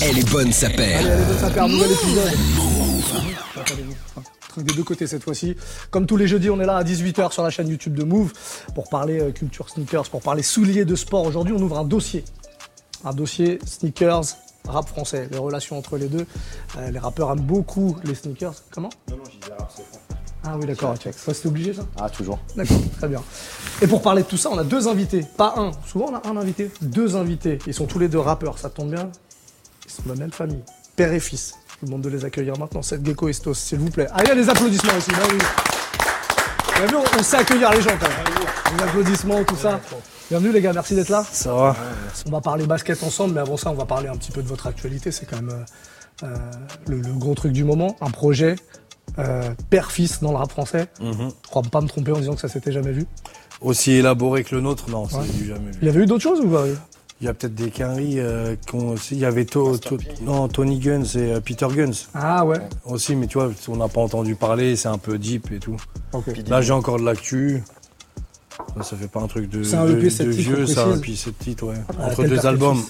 Elle est bonne, sa paire. Allez, allez, bonne sa paire, nouvel épisode. Attendez-vous. Truc des deux côtés cette fois-ci. Comme tous les jeudis, on est là à 18h sur la chaîne YouTube de Move pour parler euh, culture sneakers, pour parler souliers de sport. Aujourd'hui, on ouvre un dossier. Un dossier sneakers, rap français, les relations entre les deux. Euh, les rappeurs aiment beaucoup les sneakers. Comment? Non, non, j'ai dit rap, c'est. Ah oui, d'accord, ok. Ça, c'était obligé ça? Ah, toujours. D'accord, très bien. Et pour parler de tout ça, on a deux invités. Pas un. Souvent, on a un invité. Deux invités. Ils sont tous les deux rappeurs. Ça tombe bien. Ils sont de la même famille. Père et fils. Je vous demande de les accueillir maintenant. Seth Gecko et Stos, s'il vous plaît. Allez, des applaudissements ici. Bah oui. Bienvenue, on- on sait accueillir les gens quand même. Des applaudissements, tout ça. Bienvenue les gars, merci d'être là. Ça va On va parler basket ensemble, mais avant ça, on va parler un petit peu de votre actualité. C'est quand même euh, euh, le, le gros truc du moment. Un projet euh, père-fils dans le rap français. Mhm. Je crois pas me tromper en disant que ça s'était jamais vu. Aussi élaboré que le nôtre Non, ça j'ai jamais vu. Il y avait eu d'autres choses ou pas Il y a peut-être des quinries euh, qu'on- aussi. Il y avait To- To- non, Tony Guns et euh, Peter Guns Ah ouais. aussi, mais tu vois, on n'a pas entendu parler, c'est un peu deep et tout. Ok. Là, j'ai encore de l'actu. Ça, ça fait pas un truc de, C'est un de, EP, de titres, vieux, ça, puis sept titres, ouais. Ah, Entre tel deux père, albums.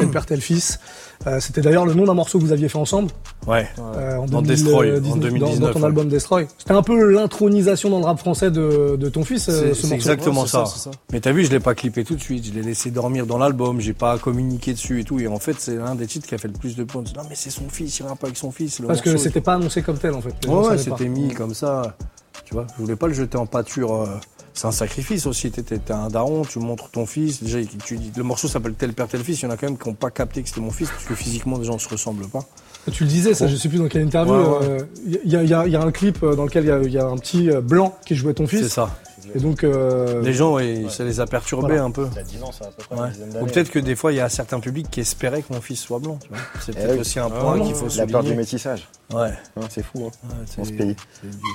Tel père, tel fils. Euh, C'était d'ailleurs le nom d'un morceau que vous aviez fait ensemble. Ouais. euh, en Dans 2000, Destroy, euh, en 19, 2019, Dans, dans ton ouais. album Destroy. C'était un peu l'intronisation dans le rap français de, de ton fils, C'est ce exactement Ouais, c'est ça. ça. Mais t'as vu, je l'ai pas clippé tout de suite. Je l'ai laissé dormir dans l'album. J'ai pas communiqué dessus et tout. Et en fait, c'est l'un des titres qui a fait le plus de points. Non, mais c'est son fils. Il rappe avec son fils. le Parce que morceau et c'était pas annoncé comme tel en fait. Ouais, c'était mis comme ça. Tu vois, je voulais pas le jeter en pâture. euh, C'est un sacrifice aussi. T'es t'es un daron, tu montres ton fils. Déjà, tu le morceau s'appelle tel père, tel fils. Il y en a quand même qui n'ont pas capté que c'était mon fils, parce que physiquement, déjà, on se ressemble pas. Tu le disais, ça, je sais plus dans quelle interview. Ouais, ouais. euh, Il y, a- il y a- il y a un clip euh, dans lequel il y a- il y, a un petit euh, blanc qui jouait ton C'est fils. ça. Et donc, euh, Les gens, ouais, ça les a perturbés Voilà. un peu. Il y a 10 ans, ça, à peu près. Ouais. une dizaine Ou peut-être que des fois, il y a certains publics qui espéraient que mon fils soit blanc. C'est Eh peut-être oui. aussi un Ah, point qu'il faut La peur du souligner. métissage. Ouais. Hein, c'est fou, hein. Ouais, Dans ce pays.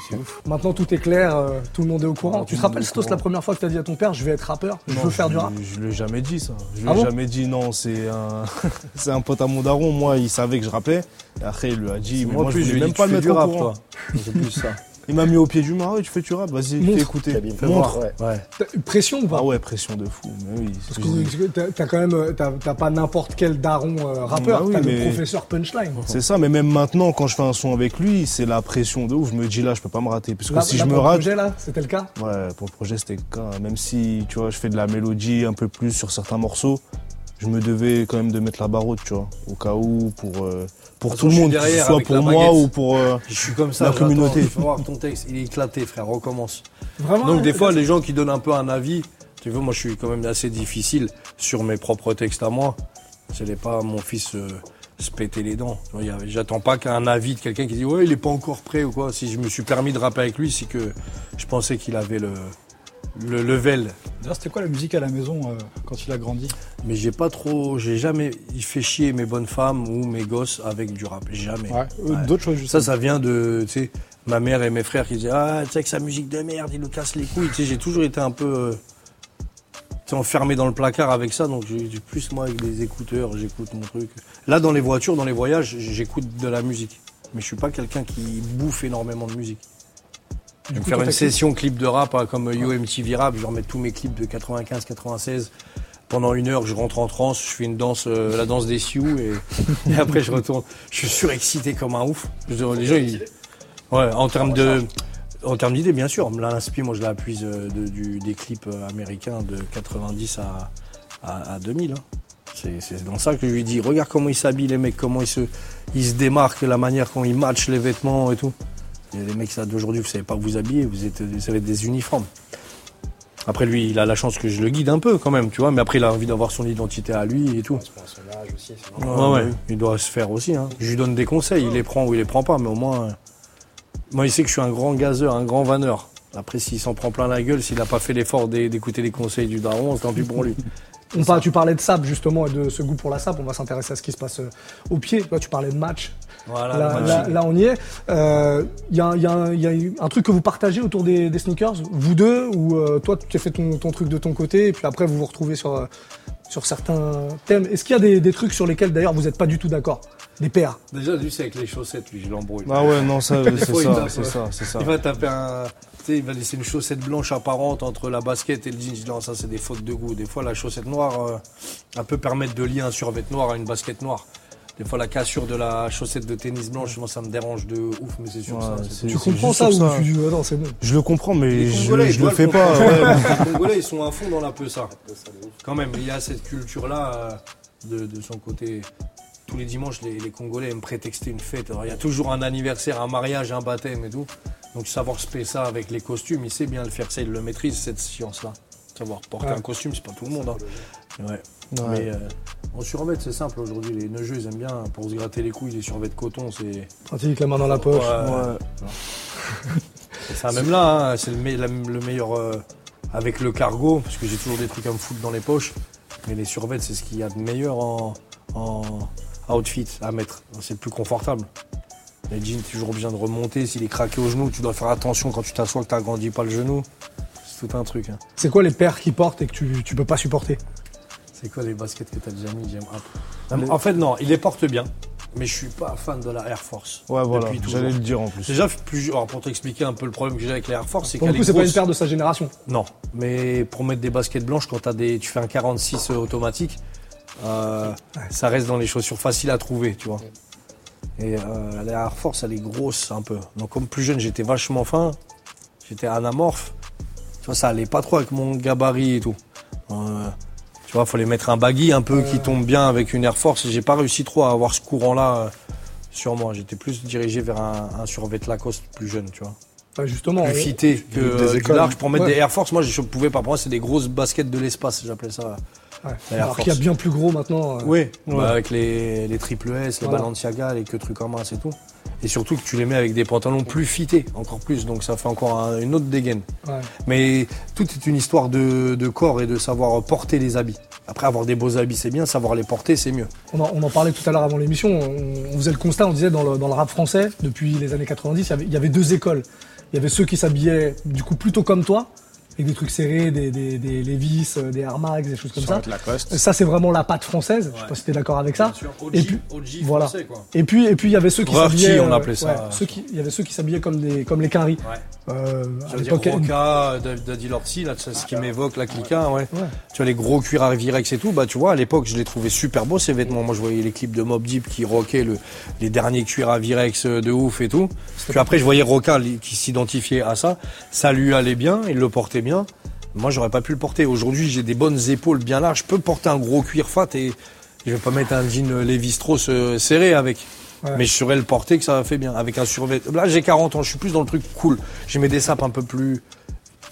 c'est- ouf. maintenant tout est clair, euh, tout le monde est au courant. Ouais, tu te le rappelles, Stos, la première fois que tu as dit à ton père, je vais être rappeur, je veux faire du rap Je l'ai jamais dit ça. Je Ah l'ai bon jamais dit non, c'est un c'est un pote à mon daron, moi il savait que je rappais. Et après il lui a dit mais moi, je plus, voulais lui ai même dit, pas tu le fais mettre du au rap, courant. toi. C'est plus ça. Il m'a mis au pied du mur, Ah ouais, tu fais du rap, vas-y, fais écouter. Kabyle. Fais Montre. voir. Ouais. Ouais. T'as- Pression ou pas Ah ouais, pression de fou. Mais oui. Parce que t'as- quand même, euh, t'as t'as pas n'importe quel daron euh, rappeur, Bah oui, t'as le mais- professeur punchline. C'est ça, mais même maintenant, quand je fais un son avec lui, c'est la pression de ouf. Je me dis là, je peux pas me rater. Parce que Là, si là, je me pour le rate, projet, là, c'était le cas? Ouais, pour le projet, c'était le cas. Même si, tu vois, je fais de la mélodie un peu plus sur certains morceaux, je me devais quand même de mettre la barre haute, tu vois, au cas où, pour, euh, pour tout le monde, que ce soit pour moi ou pour... euh, Je suis comme ça, La communauté. Il faut voir ton texte, il est éclaté, frère, recommence. Vraiment. Donc des euh, fois, les gens qui donnent un peu un avis, tu vois, moi je suis quand même assez difficile sur mes propres textes à moi. Je n'allais pas mon fils euh, se péter les dents. J'attends pas qu'un avis de quelqu'un qui dit ouais il est pas encore prêt ou quoi. Si je me suis permis de rapper avec lui, c'est que je pensais qu'il avait le le level. D'ailleurs, c'était quoi la musique à la maison euh, quand il a grandi? Mais j'ai pas trop, j'ai jamais fait chier mes bonnes femmes ou mes gosses avec du rap. Jamais. Ouais, euh, Ouais. D'autres choses. Ça, ça vient de, tu sais, ma mère et mes frères qui disaient Ah, tu sais que sa musique de merde, il nous casse les couilles. Tu sais, j'ai toujours été un peu euh, tu sais, enfermé dans le placard avec ça, donc j'ai j'ai plus moi avec des écouteurs, j'écoute mon truc. Là, dans les voitures, dans les voyages, j'écoute de la musique. Mais je suis pas quelqu'un qui bouffe énormément de musique. Je vais me faire une session clip de rap hein, comme UMTV Rap, je remettre tous mes clips de 95, 96. Pendant une heure, je rentre en transe, je fais une danse, euh, la danse des Sioux, et, et après je retourne. Je suis surexcité comme un ouf. Je les gens, ils- ouais, en termes de, en termes d'idées, bien sûr. Là, l'inspi, moi, je la puise euh, de- du, des clips euh, américains de 90 à, à, à 2000. hein. C'est c'est dans ça que je lui dis, regarde comment ils s'habillent les mecs, comment ils se, ils se démarquent, la manière quand ils matchent les vêtements et tout. Il y a des mecs ça, d'aujourd'hui, vous savez pas vous habiller, vous êtes, vous savez des uniformes. Après lui, il a la chance que je le guide un peu quand même, tu vois. Mais après, il a envie d'avoir son identité à lui et tout. Ouais, il doit se faire aussi. Hein. Je lui donne des conseils, il les prend ou il les prend pas, mais au moins, euh, moi, il sait que je suis un grand gazeur, un grand vanneur. Après, s'il s'en prend plein la gueule, s'il n'a pas fait l'effort d'é- d'écouter les conseils du daron, tant pis pour lui. On par- tu parlais de sap justement et de ce goût pour la sap. On va s'intéresser à ce qui se passe euh, au pied. Là, tu parlais de match. Voilà, Là, là- on y est. Euh, Il y, a, il y a y a un truc que vous partagez autour des, des sneakers, vous deux, ou euh, toi tu as fait ton, ton truc de ton côté, et puis après vous vous retrouvez sur, euh, sur certains thèmes. Est-ce qu'il y a des, des trucs sur lesquels d'ailleurs vous n'êtes pas du tout d'accord? Des PA Déjà, lui, c'est avec les chaussettes, lui, je l'embrouille. Ah ouais, non, ça, c'est ça, c'est ça, c'est ça. Il va taper un. Il va laisser une chaussette blanche apparente entre la basket et le jean. Je dis non, ça c'est des fautes de goût. Des fois, la chaussette noire, euh, elle peut permettre de lier un survêt noir à une basket noire. Des fois, la cassure de la chaussette de tennis blanche, moi, ça me dérange de ouf, mais c'est sûr Ouais, ça. c'est- c'est- Tu c'est comprends ça ou tu dis ah non c'est bon Je le comprends, mais Les je, je le fais pas. ouais. Les Congolais, ils sont à fond dans la peu ça. Quand même, il y a cette culture-là euh, de, de son côté. Tous les dimanches, les, les Congolais aiment prétexter une fête. Alors, il y a toujours un anniversaire, un mariage, un baptême et tout. Donc, savoir se payer ça avec les costumes, il sait bien le faire. Ça, il le maîtrise, cette science-là. Savoir porter Ouais. un costume, c'est pas tout le monde. hein. Ouais. Ouais. Mais euh, en survêt, c'est simple aujourd'hui. Les neugeux, ils aiment bien, pour se gratter les couilles, les survêts de coton, c'est. Pratique la main dans la poche. Ouais. C'est ça même là, hein, c'est le, me- la- le meilleur euh, avec le cargo, parce que j'ai toujours des trucs à me foutre dans les poches. Mais les survêtements, c'est ce qu'il y a de meilleur en, en outfit à mettre. C'est le plus confortable. Les jeans, toujours bien de remonter. S'il est craqué au genou, tu dois faire attention quand tu t'assois que tu n'agrandis pas le genou. C'est tout un truc. hein. C'est quoi les paires qu'ils portent et que tu, tu peux pas supporter? C'est quoi les baskets que tu as déjà mis peu. En fait, non, il les porte bien, mais je suis pas fan de la Air Force. Ouais, voilà, j'allais le dire en plus. Déjà, plus, alors, pour t'expliquer un peu le problème que j'ai avec les Air Force, c'est Pour le qu'elle coup est c'est pas une paire de sa génération. Non, mais pour mettre des baskets blanches, quand as des, tu fais un 46 automatique, euh, ça reste dans les chaussures faciles à trouver, tu vois. Et euh, la Air Force, elle est grosse un peu. Donc comme plus jeune, j'étais vachement fin, j'étais anamorphe. Tu vois, ça allait pas trop avec mon gabarit et tout. Euh, tu vois, fallait mettre un baggy un peu qui tombe bien avec une Air Force. J'ai pas réussi trop à avoir ce courant-là euh, sur moi. J'étais plus dirigé vers un, un survêt Lacoste plus jeune, tu vois Enfin, justement. plus fité que des du large pour mettre Ouais. des Air Force. Moi, je pouvais pas. Pour moi, c'est des grosses baskets de l'espace, j'appelais ça. Ouais. Alors qu'il y a bien plus gros maintenant. euh. Oui, avec les, les triple S, les Voilà. Balenciaga, les que trucs en main, c'est tout. Et surtout que tu les mets avec des pantalons plus fités, encore plus. Donc ça fait encore un- une autre dégaine. Ouais. Mais tout est une histoire de, de corps et de savoir porter les habits. Après, avoir des beaux habits, c'est bien. Savoir les porter, c'est mieux. On en, on en parlait tout à l'heure avant l'émission. On, on faisait le constat, on disait dans le, dans le rap français, depuis les années 90, il y avait, il y avait deux écoles. Il y avait ceux qui s'habillaient du coup plutôt comme toi, avec des trucs serrés, des, des, des Levi's, euh, des Air Max, des choses comme ça. Lacoste. Ça, c'est vraiment la patte française. Je sais pas si t'es d'accord avec ça. Et puis, voilà. Et puis, et puis, il y avait ceux qui s'habillaient. on appelait ça. ouais, ceux qui, il y avait ceux qui s'habillaient comme des, comme les quinries. Ouais. Euh, à l'époque, Roca, Daddy Lorty, là, c'est ce qui m'évoque la Clica, ouais. Ouais. Tu vois, les gros cuirs à Virex et tout, bah, tu vois, à l'époque, je les trouvais super beaux, ces vêtements. Moi, je voyais les clips de Mob Deep qui rockaient le, les derniers cuirs à Virex euh, de ouf et tout. Puis après, je voyais Roca qui s'identifiait à ça. Ça lui allait bien, il le portait bien. Moi, j'aurais pas pu le porter. Aujourd'hui, j'ai des bonnes épaules bien larges. Je peux porter un gros cuir fat et je vais pas mettre un jean Levi Strauss euh, serré avec. Ouais. Mais je saurais le porter que ça fait bien. Avec un survêt. Là, j'ai 40 ans, je suis plus dans le truc cool. J'ai mes des sapes un peu plus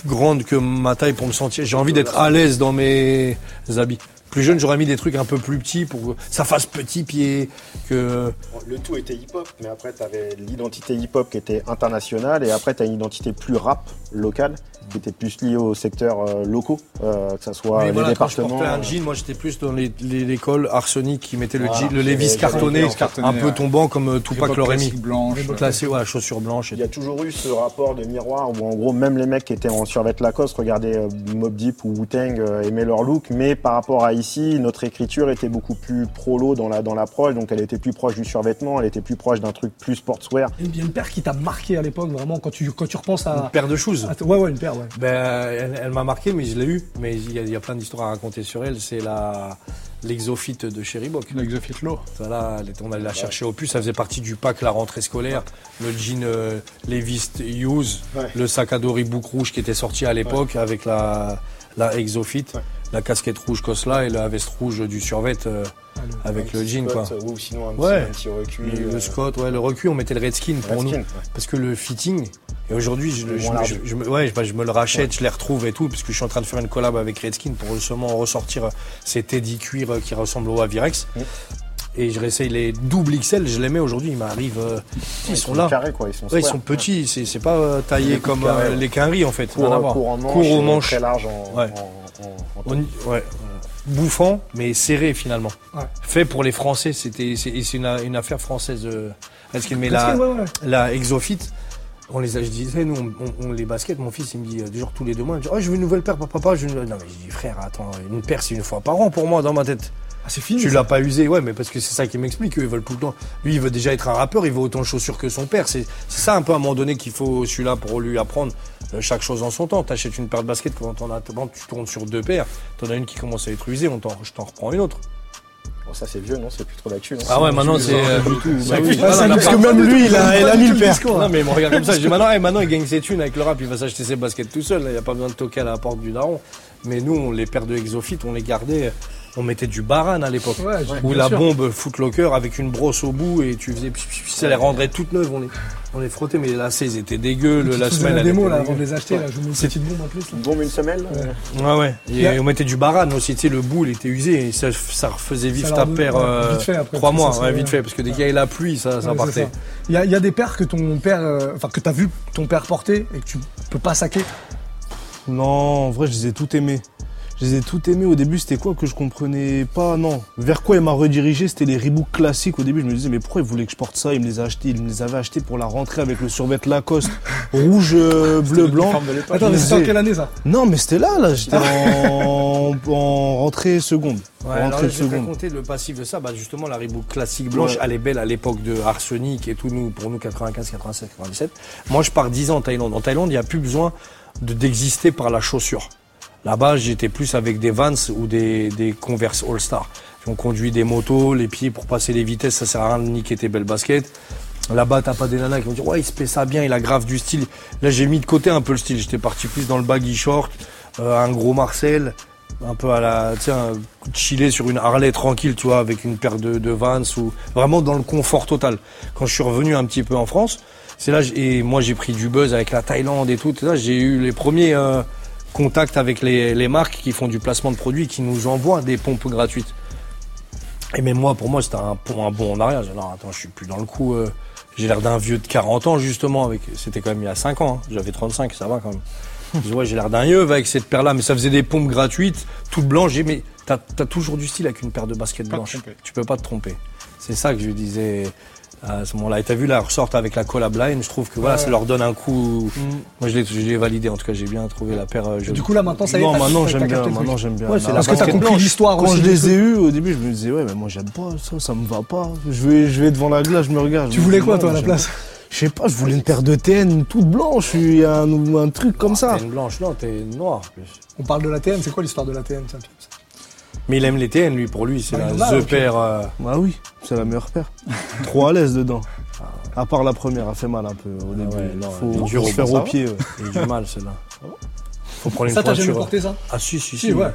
grandes que ma taille pour me sentir. J'ai envie d'être à l'aise dans mes habits. Plus jeune, j'aurais mis des trucs un peu plus petits pour que ça fasse petit pied. Que... Le tout était hip-hop, mais après, tu avais l'identité hip-hop qui était internationale, et après, tu as une identité plus rap, locale, qui était plus liée aux secteurs euh, locaux, euh, que ce soit les voilà, quand je départements. portais un euh, jean, moi j'étais plus dans les- les- l'école arsenic qui mettait le, jean, le Levi's cartonné, un peu ouais. tombant comme Tupac classique blanche. Classé, ouais, chaussures blanches. Il y a toujours eu ce rapport de miroir où en gros même les mecs qui étaient en survêt Lacoste regardaient euh, Mob Deep ou Wu-Tang euh, aimaient leur look mais par rapport à ici notre écriture était beaucoup plus prolo dans la dans l'approche donc elle était plus proche du survêtement elle était plus proche d'un truc plus sportswear Il y a une paire qui t'a marqué à l'époque, vraiment, quand tu, quand tu repenses Une à. paire de shoes. à- ouais, ouais, une paire, ouais. Ben, elle, elle m'a marqué, mais je l'ai eu. Mais il y, a, il y a plein d'histoires à raconter sur elle. C'est la l'exophyte de chez Reebok. L'exophyte low. Voilà, elle était- on allait la chercher au puce. Ça faisait partie du pack la rentrée scolaire. Le jean euh, Levi's Use, Ouais. le sac à dos Reebok rouge qui était sorti à l'époque avec la la exophyte, Ouais. la casquette rouge Cosla et la veste rouge du survêt euh, avec le jean quoi. Ou sinon un petit, Ouais. un petit recul Le, euh, le Scott, ouais, le recul, on mettait le Redskin pour nous. Redskin, ouais. Parce que le fitting, et aujourd'hui, je, je, je- je me, ouais, bah, je me le rachète, je les retrouve et tout, parce que je suis en train de faire une collab avec Redskin pour justement ressortir euh, ces teddy cuir euh, qui ressemblent au Avirex. Mm. Et je réessaye les double XL, je les mets aujourd'hui, ils m'arrivent, euh, ils, sont là. carrés quoi ils sont Ouais, ils sont petits, c'est c'est pas euh, taillé comme carrés, euh, ouais. les quinries en fait. court, en manche, Court aux et manches. très large en, Ouais. en- en- en Bouffant, mais serré finalement. Ouais. Fait pour les Français, c'était c'est une, une affaire française. Euh, Redskin. mais la, ouais, ouais. la Exofit, on les a, je disais, nous, on, les baskets, mon fils, il me dit, euh, du genre tous les deux mois, il me dit, oh, je veux une nouvelle paire, papa, papa, je veux. Non, mais je dis, frère, attends, une paire, c'est une fois par an pour moi, dans ma tête. Ah, c'est fini. Tu l'as pas usé, ouais, mais parce que c'est ça qui m'explique, eux, ils veulent tout le temps. Lui, il veut déjà être un rappeur, il veut autant de chaussures que son père. C'est c'est ça un peu à un moment donné qu'il faut, celui-là, pour lui apprendre euh, chaque chose en son temps. T'achètes une paire de baskets, quand on a, bon, tu tournes sur deux paires, t'en as une qui commence à être usée, on t'en- je t'en reprends une autre. Bon, ça c'est vieux, non? C'est plus trop d'actu. non? Ah ouais, maintenant c'est. euh. Bah oui, parce part- que même lui, il a, il a mis le père. Non mais il me regarde comme ça, je dis maintenant, eh, maintenant il gagne ses thunes avec le rap, il va s'acheter ses baskets tout seul, il n'y a pas besoin de toquer à la porte du daron. Mais nous, on, les paires de Exofit, on les gardait, on mettait du baran à l'époque. Ouais, Ou la sûr. bombe footlocker avec une brosse au bout et tu faisais, ça les rendrait toutes neuves, on les, on les frottait, mais les lacets ils étaient dégueux, le, la semaine la démo là, les acheter, là, je vous mets une petite bombe en plus. Là. Une bombe une semelle Ouais. Ouais ouais, et on mettait du baran aussi, tu sais, le bout il était usé et ça, ça refaisait vivre ta paire euh, vite fait après, trois mois, ça, ouais, vite fait, parce que dès qu'il y avait la pluie, ça, ça Ouais, partait. Il y a, il y a des paires que ton père, euh, enfin que t'as vu ton père porter et que tu peux pas saquer. Non, en vrai, je les ai tout aimés. Je les ai tout aimés. Au début, c'était quoi que je comprenais pas Non. Vers quoi il m'a redirigé C'était les Reebok classiques. Au début, je me disais, mais pourquoi il voulait que je porte ça? Il me les a achetés. Il me les avait achetés pour la rentrée avec le survêt Lacoste rouge, euh, bleu, blanc. Attends, mais c'était en quelle année ça? Non, mais c'était là, là. J'étais en, en rentrée seconde. Ouais, alors là, je vais raconter le passif de ça. Bah, justement, la Reebok classique blanche, Ouais. elle est belle à l'époque de Arsenic et tout, nous, pour nous, 95, 96, 97. Moi, je pars 10 ans en Thaïlande. En Thaïlande, il n'y a plus besoin de- d'exister par la chaussure. Là-bas, j'étais plus avec des Vans ou des, des Converse All-Star. On conduit des motos, les pieds pour passer les vitesses, ça sert à rien de niquer tes belles baskets. Là-bas, t'as pas des nanas qui vont dire, ouais, il se fait ça bien, il a grave du style. Là, j'ai mis de côté un peu le style. J'étais parti plus dans le baggy short, euh, un gros Marcel, un peu à la, tiens, chiller sur une Harley tranquille, tu vois, avec une paire de, de Vans ou vraiment dans le confort total. Quand je suis revenu un petit peu en France, c'est là, et moi j'ai pris du buzz avec la Thaïlande et tout, et là, j'ai eu les premiers euh, contacts avec les, les marques qui font du placement de produits, qui nous envoient des pompes gratuites. Et même moi, pour moi, c'était un, pont- un bond en arrière. J'ai dit, non, attends, je suis plus dans le coup. euh, j'ai l'air d'un vieux de 40 ans, justement. avec C'était quand même il y a 5 ans. hein. J'avais 35, ça va quand même. Je dis, ouais, j'ai l'air d'un yeux avec cette paire-là, mais ça faisait des pompes gratuites, toutes blanches. J'ai mais t'as as toujours du style avec une paire de baskets blanches. Tu peux pas te tromper. C'est ça que je disais à ce moment-là. Et t'as vu, là, ressortent avec la collab line. Je trouve que voilà, Ouais. ça leur donne un coup. Mm. Moi, je l'ai je validé. En tout cas, j'ai bien trouvé la paire. euh. Du coup là maintenant ça y est. Non, maintenant j'aime bien. Maintenant j'aime bien. Ouais, Parce que t'as compris l'histoire Quand aussi. je du les ai eus, au début, je me disais, ouais, mais moi j'aime pas ça, ça me va pas. Je vais, je vais devant la glace, je me regarde. Tu je voulais quoi toi à la place Je sais pas, je voulais une paire de TN toute blanche, un, un truc comme ça. T'es une blanche, non, t'es noire. On parle de la TN, c'est quoi l'histoire de la TN tiens, Mais il aime les TN, lui, pour lui, c'est Ouais, la The paire. euh, Bah oui, c'est la meilleure paire. Trop à l'aise dedans. À part la première, elle fait mal un peu au début. ouais, non, faut, elle est dure faut au se faire au ça pied. ouais. Il y a du mal, celle-là. Faut prendre une Ça t'as jamais pointure. porté ça? Ah si, si, si. Si, ouais.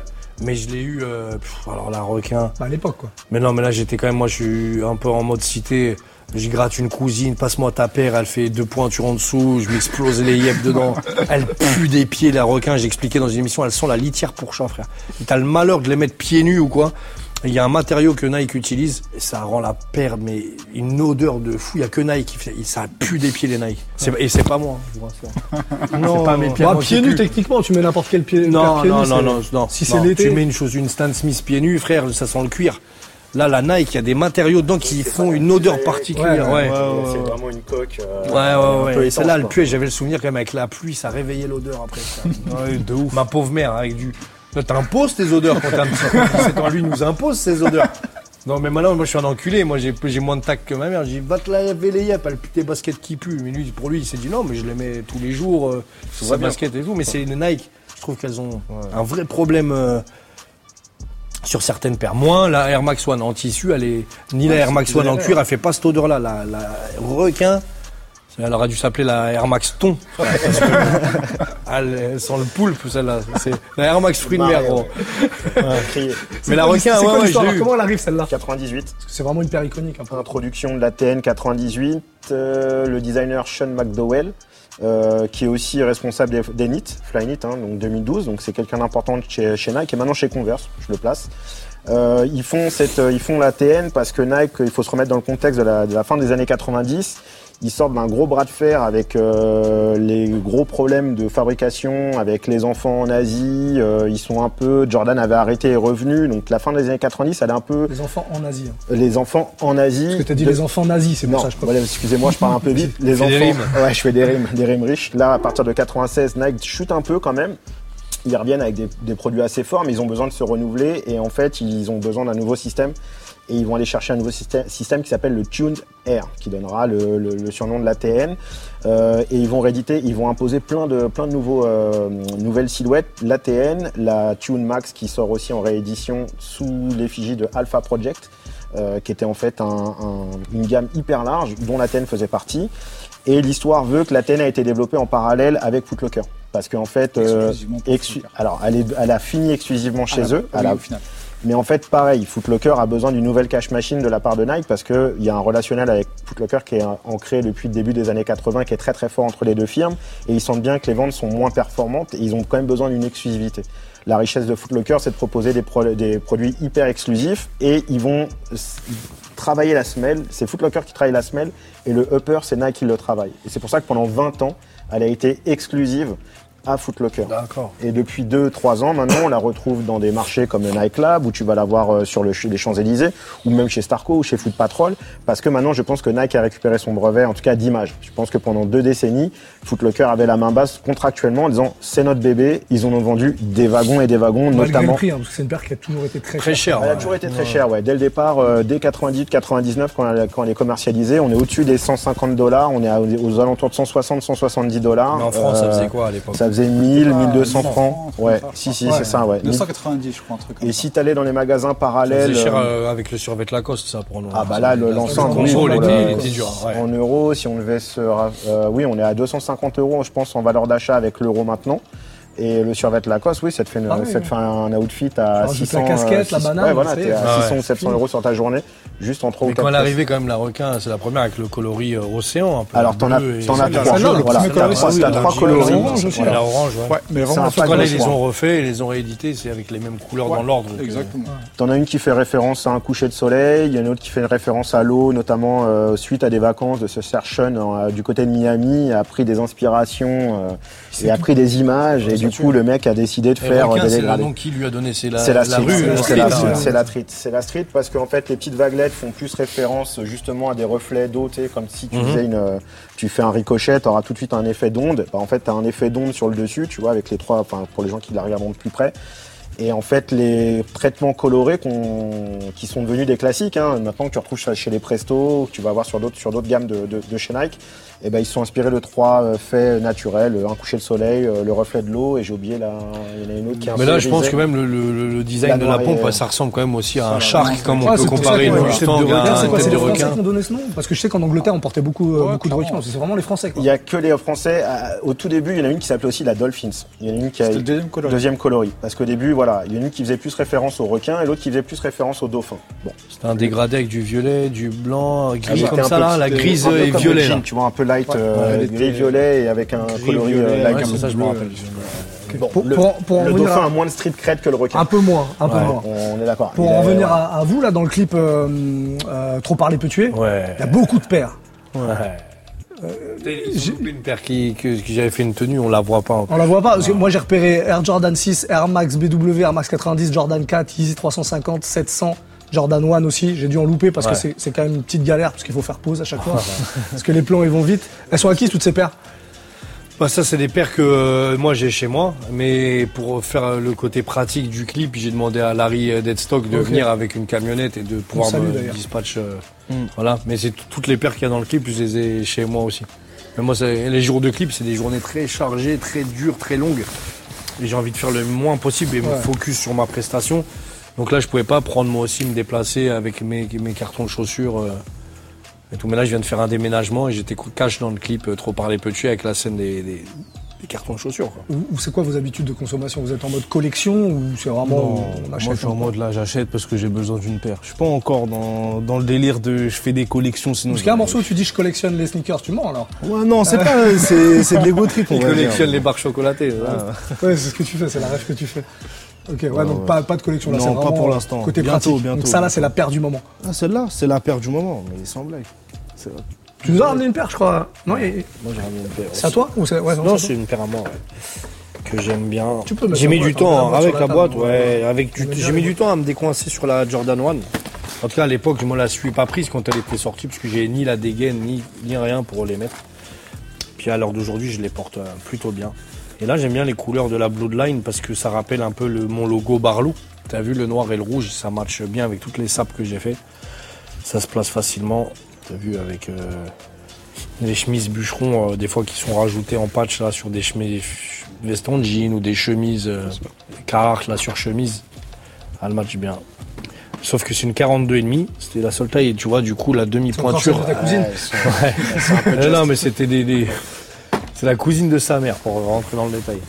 Mais je l'ai eu, euh, pff, alors la requin. Bah à l'époque quoi. Mais non, mais là j'étais quand même, moi je suis un peu en mode cité. J'y gratte une cousine, passe-moi ta paire, elle fait deux pointures en dessous, je lui explose les yeux dedans. Elle pue des pieds, la requin, j'expliquais dans une émission, elles sont la litière pour chat, frère. Et t'as le malheur de les mettre pieds nus ou quoi. Il y a un matériau que Nike utilise, et ça rend la paire, mais une odeur de fou. Il y a que Nike qui fait, ça pue des pieds les Nike. Et c'est pas moi, hein, je vous rassure. Non, C'est pas mes pieds. Bah, moi, pieds nus techniquement, tu mets n'importe quel pied. Non, pieds non, nus, non, c'est- non, non. Si non. c'est l'été. Tu mets une chose, une Stan Smith pieds nus, frère, ça sent le cuir. Là, la Nike, il y a des matériaux dedans qui font une odeur particulière. Ouais, Ouais, ouais, c'est vraiment une coque. euh, ouais, ouais. ouais. Celle-là, elle quoi. puait. J'avais le souvenir quand même avec la pluie, ça réveillait l'odeur après. Ouais, de ouf. Ma pauvre mère, avec du. T'imposes tes odeurs quand t'es un petit peu. C'est quand lui nous impose ses odeurs. Non, mais maintenant, moi, je suis un enculé. Moi, j'ai j'ai moins de tact que ma mère. J'ai dit, va te laver les yeux, elle pue tes baskets qui puent. Mais lui, pour lui, il s'est dit, non, mais je les mets tous les jours, euh, ces bien. baskets et tout. Mais c'est les Nike. Je trouve qu'elles ont un vrai problème. euh, sur certaines paires. Moins la Air Max One en tissu, elle est ni la Air Max One en cuir, elle fait pas cette odeur-là. La, la requin, elle aurait dû s'appeler la Air Max Thon. Elle, elle sent le poulpe, celle-là. C'est la Air Max fruit de mer, gros. Crier. Mais la requin, ouais, ouais, eu. Comment elle arrive celle-là 98. Parce que c'est vraiment une paire iconique un peu. Introduction de la TN 98, euh, le designer Sean McDowell, euh, qui est aussi responsable des, Knit, Flyknit, hein, donc 2012, donc c'est quelqu'un d'important chez, chez Nike et maintenant chez Converse, je le place. Euh, ils font cette, euh, ils font la TN parce que Nike, il faut se remettre dans le contexte de la fin des années 90. Ils sortent d'un gros bras de fer avec euh, les gros problèmes de fabrication avec les enfants en Asie. Euh, ils sont un peu, Jordan avait arrêté et est revenu, donc la fin des années 90, elle est un peu Les enfants en Asie. hein. les enfants en Asie. Parce que t'as dit de- les enfants nazis, c'est pour non, ça je voilà, excusez-moi, je parle un peu vite. Les des enfants, rimes. ouais, je fais des rimes, des rimes riches. Là, à partir de 96, Nike chute un peu quand même. Ils reviennent avec des, des produits assez forts, mais ils ont besoin de se renouveler et en fait, ils ont besoin d'un nouveau système. Et ils vont aller chercher un nouveau système, système qui s'appelle le Tuned Air, qui donnera le, le- le surnom de l'ATN. Euh, et ils vont rééditer, ils vont imposer plein de, plein de nouveaux, euh, nouvelles silhouettes. L'ATN, la Tune Max qui sort aussi en réédition sous l'effigie de Alpha Project. euh, qui était en fait un- un- une gamme hyper large, dont l'Athènes faisait partie. Et l'histoire veut que l'Athènes a été développée en parallèle avec Footlocker. Parce qu'en fait, euh, Exclusivement pour excu- Footlocker. alors elle, est- elle a fini exclusivement chez Ah, eux. oui, Elle a- au final. Mais en fait, pareil, Footlocker a besoin d'une nouvelle cash machine de la part de Nike parce qu'il y a un relationnel avec Footlocker qui est ancré depuis le début des années 80, qui est très très fort entre les deux firmes. Et ils sentent bien que les ventes sont moins performantes et ils ont quand même besoin d'une exclusivité. La richesse de Footlocker, c'est de proposer des, des produits hyper exclusifs et ils vont travailler la semelle. C'est Footlocker qui travaille la semelle et le upper, c'est Nike qui le travaille. Et c'est pour ça que pendant 20 ans, elle a été exclusive à Footlocker. D'accord. Et depuis 2-3 ans maintenant, on la retrouve dans des marchés comme le Nike Lab, où tu vas la voir euh, sur le, les Champs-Élysées, ou même chez Starco ou chez Foot Patrol, parce que maintenant je pense que Nike a récupéré son brevet, en tout cas d'image. Je pense que pendant deux décennies, Footlocker avait la main basse contractuellement en disant c'est notre bébé, ils en ont vendu des wagons et des wagons, Malgré notamment. le prix, hein, parce que c'est une paire qui a toujours été très, Très cher. Elle a ouais. toujours été très chère, ouais. Dès le départ, euh, dès 98-99, quand, elle- quand elle est commercialisée, on est au-dessus des 150 dollars, on est aux alentours de 160-170 dollars. Mais en France, ça Euh, faisait quoi à l'époque Ça faisait 1000, Ah, 1200 100 francs. francs, Ouais, ça, si, si, Ouais. c'est ça, ouais. 990, je crois, un truc comme Et ça. si t'allais dans les magasins parallèles. faisait cher euh, euh, avec le survêt Lacoste, ça, pour nous. Ah bah là, l'ensemble, le oui, pour était, dur. ouais. En euros, si on devait se, euh, oui, on est à 250 euros, je pense, en valeur d'achat avec l'euro maintenant. Et le survêt Lacoste, oui, ça te fait, une- Ah oui, ça te fait un outfit à rajoutes 600. la casquette, la 600 banane, Ouais, voilà, t'es à Ah ouais. 600 ou 700 euros sur ta journée, juste en 3 Mais ou 4 quand elle est arrivée, quand même, la requin, c'est la première avec le coloris euh, océan. Un peu Alors, t'en as, t'en as trois. Voilà, premier t'as coloris, trois, la coloris. orange aussi, la orange, ouais. Ouais, mais vraiment, Quand ils les ont refait, ils les ont réédités, c'est avec les mêmes couleurs dans l'ordre. Exactement. T'en as une qui fait référence à un coucher de soleil, il y en a une autre qui fait référence à l'eau, notamment euh, suite à des vacances de ce Sershen euh, du côté de Miami, a pris des inspirations et a pris des images, du coup le mec a décidé de Et faire euh, requin, des dégradés. qui lui a donné, c'est la, C'est la street, c'est la la street, c'est la parce qu'en fait les petites vaguelettes font plus référence justement à des reflets d'eau, comme si tu Mhm. faisais une, euh, tu fais un ricochet, tu auras tout de suite un effet d'onde. Bah, en fait, tu as un effet d'onde sur le dessus, tu vois, avec les trois, pour les gens qui la regarderont de plus près. Et en fait, les traitements colorés qui sont devenus des classiques, hein, maintenant que tu retrouves chez les Presto, que tu vas voir sur d'autres sur d'autres gammes de, de, de chez Nike, et ben ils se sont inspirés de trois euh, faits naturels, un coucher de soleil, euh, le reflet de l'eau, et j'ai oublié là, il y en a une autre qui Mais là, je pense que même le, le- le design La de la et, pompe, euh, ça ressemble quand même aussi à un shark, comme on Ah, peut c'est pour comparer ça une Mustang tête de à c'est une quoi, tête c'est de les Français requin. qui ont donné ce nom Parce que je sais qu'en Angleterre, on portait beaucoup, euh, beaucoup de requins. C'est vraiment les Français. Il y a que les Français. euh, Au tout début, il y en a une qui s'appelait aussi la Dolphins. Il y en a une qui a le deuxième coloris. deuxième coloris. Parce qu'au début, voilà, il y en a une qui faisait plus référence aux requins et l'autre qui faisait plus référence aux dauphins. Bon, C'était un dégradé avec du violet, du blanc, gris C'était comme ça là, la grise et violet. tu vois, un peu light, Ouais, euh, elle était- gris-violet et avec un Gris, coloris violet, euh, avec light. un c'est peu ça, je me bleu, rappelle. Bon, Pour- le pour- pour en le revenir dauphin à- a moins de street cred que le requin. Un peu moins, un peu Ouais. moins. On est d'accord. Pour Il en est- voilà. à, à vous, là, dans le clip euh, euh, Trop parler peut tuer, Ouais. il y a beaucoup de paires. Ouais. Une paire qui, que, qui j'avais fait une tenue, on la voit pas. On la voit pas, parce que moi j'ai repéré Air Jordan 6, Air Max BW, Air Max 90, Jordan 4, Yeezy 350, 700, Jordan 1 aussi. J'ai dû en louper parce Ouais. que c'est- quand même une petite galère, parce qu'il faut faire pause à chaque fois. parce que les plans ils vont vite. Elles sont acquises toutes ces paires Bah ça c'est des paires que euh, moi j'ai chez moi, mais pour faire le côté pratique du clip, j'ai demandé à Larry Deadstock de venir avec une camionnette et de pouvoir salue, me dispatch. euh, Mm. Voilà, mais c'est toutes les paires qu'il y a dans le clip, je les ai chez moi aussi. Mais moi, c'est- les jours de clip, c'est des journées très chargées, très dures, très longues. Et j'ai envie de faire le moins possible et me focus sur ma prestation. Donc là, je pouvais pas prendre moi aussi me déplacer avec mes, mes cartons de chaussures. euh, et tout. Mais là, je viens de faire un déménagement et j'étais cash dans le clip euh, Trop parler peu tuer avec la scène des, des- des cartons de chaussures. quoi. Ou, ou c'est quoi vos habitudes de consommation? Vous êtes en mode collection ou c'est vraiment Non, on moi je suis en mode là, j'achète parce que j'ai besoin d'une paire. Je suis pas encore dans, dans le délire de je fais des collections sinon. Parce qu'il y a un morceau où tu dis je collectionne les sneakers, tu mens alors Ouais, non, c'est pas, c'est, c'est de l'ego trip. on collectionne les barres chocolatées. Ah. Ouais, c'est ce que tu fais, c'est la rêve que tu fais. Ok, ouais, donc ouais. Pas, pas de collection là, Non, pas pour l'instant. Côté Bientôt, pratique. bientôt, donc ça là, c'est la paire du moment. Ah, celle-là, c'est la paire du moment, mais sans blague. C'est vrai. Tu nous as ramené une paire, je crois. Non, il Moi, j'ai ramené une paire c'est à toi ou c'est ouais, Non, c'est une paire à moi, ouais. Que j'aime bien. Tu peux J'ai mis du hein, temps avec la boîte, ouais. Avec j'ai mis du temps à me décoincer sur la Jordan 1. En tout cas, à l'époque, je me la suis pas prise quand elle était sortie, parce que j'ai ni la dégaine, ni, ni rien pour les mettre. Puis à l'heure d'aujourd'hui, je les porte euh, plutôt bien. Et là, j'aime bien les couleurs de la Bloodline parce que ça rappelle un peu le, mon logo Barlou. T'as vu le noir et le rouge, ça matche bien avec toutes les sapes que j'ai fait. Ça se place facilement. T'as vu avec euh, les chemises bûcherons, euh, des fois qui sont rajoutées en patch là sur des chemises vestons de jean ou des chemises euh, Carhartt là sur chemise. Ah, le match bien. Sauf que c'est une 42,5. C'était la seule taille. Et tu vois, du coup, la demi-pointure. de ta cousine Ouais, c'est un peu Euh, non, mais c'était des, des- C'est la cousine de sa mère, pour rentrer dans le détail.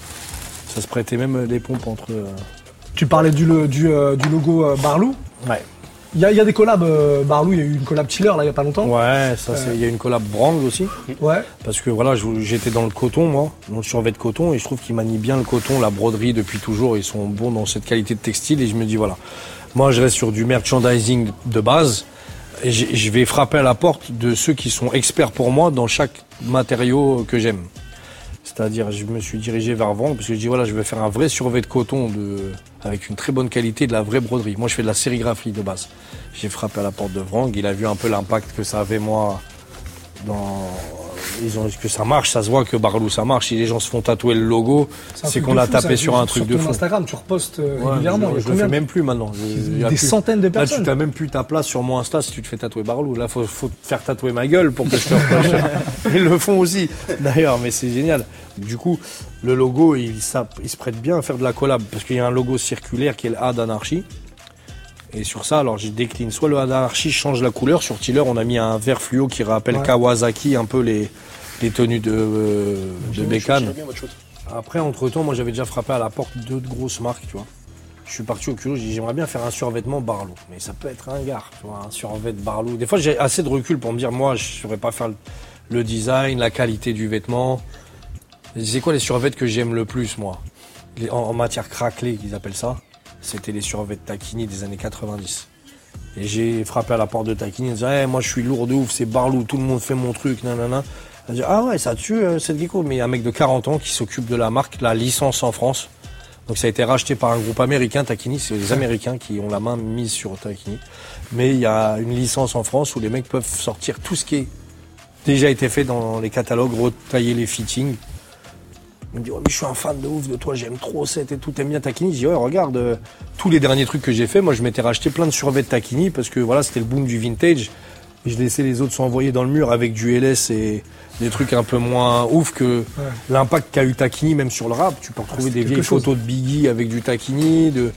Ça se prêtait même des pompes entre. euh, Tu parlais du, euh, du logo euh, Barlou. Ouais. Il y a, il y a des collabs Barlou, il y a eu une collab Chiller là il y a pas longtemps. Ouais, ça, c'est. Il y a une collab Brang aussi. Ouais. Parce que voilà, j'étais dans le coton, moi, dans le survêt de coton, et je trouve qu'ils manient bien le coton, la broderie depuis toujours. Ils sont bons dans cette qualité de textile, et je me dis voilà, moi je reste sur du merchandising de base, et je vais frapper à la porte de ceux qui sont experts pour moi dans chaque matériau que j'aime. C'est-à-dire, je me suis dirigé vers Vrang parce que je dis voilà, je vais faire un vrai survêt de coton de, avec une très bonne qualité, de la vraie broderie. Moi, je fais de la sérigraphie de base. J'ai frappé à la porte de Vrang, il a vu un peu l'impact que ça avait moi dans ils ont que ça marche, ça se voit que Barlou ça marche. Si les gens se font tatouer le logo, c'est qu'on a tapé sur un truc de fou. Instagram, tu repostes euh, régulièrement. je, le fais même plus maintenant. Je- il y a Des centaines de Là, tu personnes. t'as même plus ta place sur mon Insta si tu te fais tatouer Barlou. Là, faut, faut te faire tatouer ma gueule pour que je te reproche. Ils le font aussi, d'ailleurs, mais c'est génial. Du coup, le logo, il, ça- il se prête bien à faire de la collab parce qu'il y a un logo circulaire qui est le A d'anarchie. Et sur ça, alors, je décline soit le A d'anarchie change la couleur. Sur Tiller, on a mis un vert fluo qui rappelle Ouais. Kawasaki, un peu les, les tenues de, euh, de Bécane. bien votre chose. Après, entre temps, moi j'avais déjà frappé à la porte d'autres grosses marques, tu vois. Je suis parti au culot, j'ai dit j'aimerais bien faire un survêtement Barlow. Mais ça peut être un gars, tu vois, un survêt Barlow. Des fois, j'ai assez de recul pour me dire, moi, je ne saurais pas faire le, design, la qualité du vêtement. C'est quoi les survêtements que j'aime le plus, moi? En, en matière craquelée, qu'ils appellent ça? C'était les survêtements Takini des années 90. Et j'ai frappé à la porte de Takini en disant, Eh, moi je suis lourd de ouf, c'est Barlou, tout le monde fait mon truc, nanana. Elle dit, ah ouais, ça tue euh, cette gecko. Mais il y a un mec de 40 ans qui s'occupe de la marque, la licence en France. Donc ça a été racheté par un groupe américain, Takini, c'est les Américains qui ont la main mise sur Takini. Mais il y a une licence en France où les mecs peuvent sortir tout ce qui est déjà été fait dans les catalogues, retailler les fittings. Il me dit, ouais, mais je suis un fan de ouf de toi, j'aime trop cette et tout, t'aimes bien Takini. Je dis, ouais, regarde, euh, tous les derniers trucs que j'ai fait, moi je m'étais racheté plein de survêtements de Takini parce que voilà, c'était le boom du vintage. Et je laissais les autres s'envoyer dans le mur avec du LS et des trucs un peu moins ouf que l'impact qu'a eu Takini même sur le rap. Tu peux retrouver c'est des vieilles chose. photos de Biggie avec du Takini, de...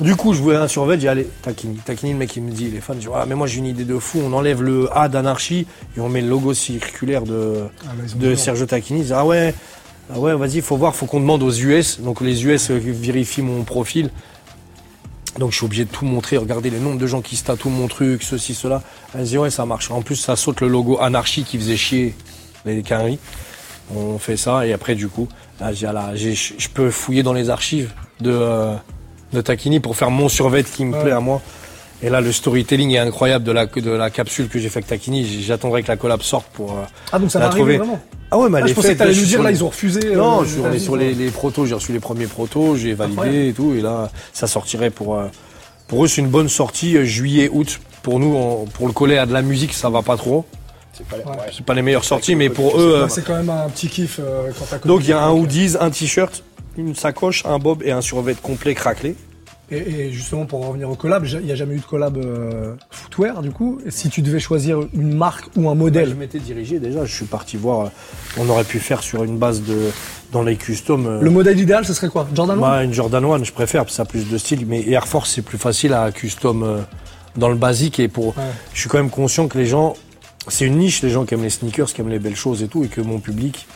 Du coup, je voulais un survêt, j'ai allez, Takini. Takini, le mec, il me dit, les fans, je dis, ah, mais moi, j'ai une idée de fou. On enlève le A d'anarchie et on met le logo circulaire de, Ah, de. Ils disent, ah ouais, ah ouais, vas-y, faut voir, faut qu'on demande aux US. Donc, les US euh, vérifient mon profil. Donc, je suis obligé de tout montrer. Regardez les nombres de gens qui se tatouent mon truc, ceci, cela. Dit, ouais, ça marche. En plus, ça saute le logo anarchie qui faisait chier les quinries. On fait ça et après, du coup, là, j'ai, là, j'ai- je peux fouiller dans les archives de, euh, de Tacchini pour faire mon survêt qui me Ouais. plaît à moi. Et là, le storytelling est incroyable de la, de la capsule que j'ai fait avec Tacchini. J'attendrai que la collab sorte pour. euh, Ah, donc ça la trouver. vraiment? Ah ouais, mais Ah, je est pensais que t'allais je nous dire là, les- ils ont refusé. Non, euh, je suis- on est sur les, les protos. J'ai reçu les premiers protos, j'ai validé Incroyable. et tout. Et là, ça sortirait pour. euh, pour eux, c'est une bonne sortie euh, juillet-août. Pour nous, on- pour le coller à de la musique, ça va pas trop. C'est pas, ouais. C'est pas les meilleures sorties, mais pour eux. C'est quand même un petit kiff quand t'as donc il y a un hoodies, un t-shirt, une sacoche, un bob et un survêt complet craquelé. Et, et justement, pour revenir au collab, il n'y a jamais eu de collab euh, footwear, du coup. Si tu devais choisir une marque ou un Je modèle, m'étais dirigé déjà. Je suis parti voir. euh, On aurait pu faire sur une base de dans les customs. euh, le modèle idéal, ce serait quoi? Jordan 1 Bah, une Jordan 1, je préfère, parce que ça a plus de style. Mais Air Force, c'est plus facile à custom euh, dans le basique. Et pour, Ouais. je suis quand même conscient que les gens, c'est une niche, les gens qui aiment les sneakers, qui aiment les belles choses et tout, et que mon public,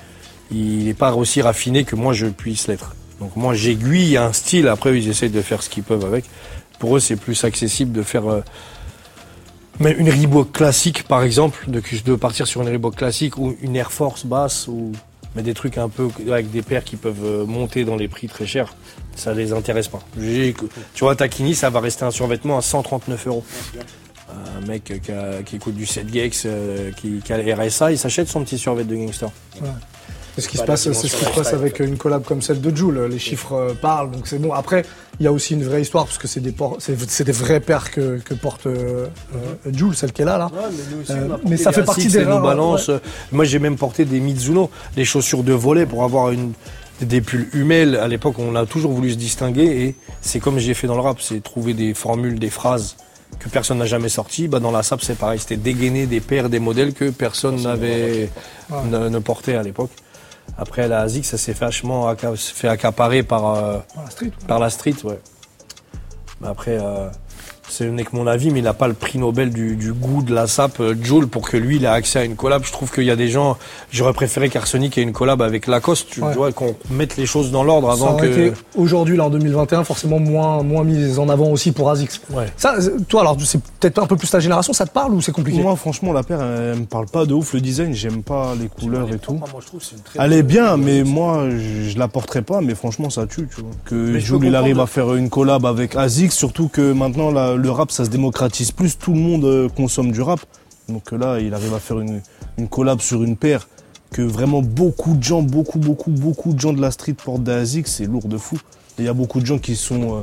il n'est pas aussi raffiné que moi je puisse l'être. Donc moi, j'aiguille un style. Après, ils essayent de faire ce qu'ils peuvent avec. Pour eux, c'est plus accessible de faire. euh, mais une Reebok classique, par exemple, de, de partir sur une Reebok classique ou une Air Force basse ou mais des trucs un peu avec des paires qui peuvent euh, monter dans les prix très chers, ça les intéresse pas. Tu vois, Takini, ça va rester un survêtement à 139 euros. Un mec qui, écoute du 7 gex, euh, qui, a le RSA, il s'achète son petit survêt de gangster. C'est ce qui se passe, c'est ce qui se passe avec une collab comme celle de Joule. Les chiffres euh, parlent, donc c'est bon. Après, il y a aussi une vraie histoire parce que c'est des, c'est, des vrais paires que, que porte euh, euh, Joule, celle qui est là, là. Euh, mais ça fait partie des nos. Moi, j'ai même porté des Mizuno, des chaussures de volet pour avoir une, des pulls Hummel. À l'époque, on a toujours voulu se distinguer et c'est comme j'ai fait dans le rap, c'est trouver des formules, des phrases que personne n'a jamais sorties. Bah, dans la SAP, c'est pareil, c'était dégainer des paires, des modèles que personne n'avait Ouais. ne, ne portait à l'époque. Après, la ASIC, ça s'est fait vachement acca- fait accaparer par, euh, Voilà, street. par la street, ouais. Mais après, euh, ce n'est que mon avis, mais il n'a pas le prix Nobel du, du goût de la sape, euh, Joule, pour que lui, il ait accès à une collab. Je trouve qu'il y a des gens, j'aurais préféré qu'Arsenic ait une collab avec Lacoste, tu Ouais. vois, qu'on mette les choses dans l'ordre Ça avant aurait que. été aujourd'hui, là, en 2021, forcément moins, moins mis en avant aussi pour Azix. Ouais. Ça, c'est- toi, alors, c'est peut-être un peu plus ta génération, ça te parle ou c'est compliqué? Moi, franchement, la paire, elle me parle pas de ouf. Le design, j'aime pas les couleurs et tout. Moi, je trouve que c'est une très Elle est bien, mais moi, je, je la porterai pas, mais franchement, ça tue, tu vois. Que peux il arrive à faire une collab avec Azix, surtout que maintenant, la- le rap, ça se démocratise plus, tout le monde euh, consomme du rap. Donc euh, là, il arrive à faire une, une collab sur une paire que vraiment beaucoup de gens, beaucoup, beaucoup, beaucoup de gens de la street portent d'Azix, c'est lourd de fou. Il y a beaucoup de gens qui sont, euh,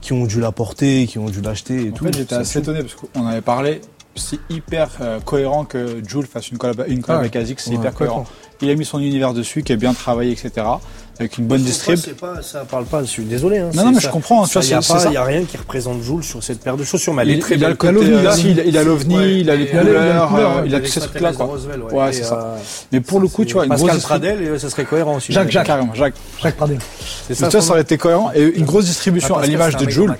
qui ont dû la porter, qui ont dû l'acheter et En tout. fait, j'étais assez étonné parce qu'on avait parlé. C'est hyper euh, cohérent que Jules fasse une collab, une collab Ouais. avec Azix, c'est Ouais, hyper cohérent. Il a mis son univers dessus, qui est bien travaillé, etc. Avec une bonne distrib. pas, pas, ça parle pas, je suis désolé. Hein, Non, non, mais ça. je comprends, tu Ça, vois, y a rien qui représente Joule sur cette paire de chaussures, mais elle Il, est très il a belle. le côté, l'OVNI, euh, il a- il l'OVNI, Ouais, il a les il il couleurs, euh, il a tous ces trucs-là, ouais. C'est ça. euh, Mais pour le coup, tu vois, une Pascal Pradel, ça serait cohérent aussi. Jacques, Jacques. Carrément, Jacques. Jacques Pradel. Ça, aurait été cohérent. Et une grosse distribution Ah, à l'image de Jules.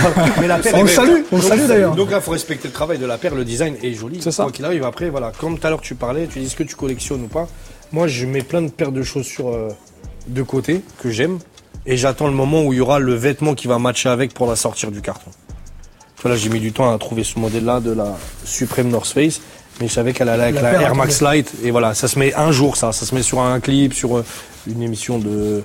Mais la paire On le salue, on le salue d'ailleurs. Donc là, il faut respecter le travail de la paire, le design est joli. C'est ça. Quoi qu'il arrive, après, voilà, comme tout à l'heure tu parlais, tu dis ce que tu collectionnes ou pas. Moi, je mets plein de paires de chaussures euh, de côté que j'aime et j'attends le moment où il y aura le vêtement qui va matcher avec pour la sortir du carton. Tu vois, là, j'ai mis du temps à trouver ce modèle-là de la Supreme North Face. Mais je savais qu'elle allait avec La la, Air Max Light. Et voilà, ça se met un jour, ça. Ça se met sur un clip, sur euh, une émission de.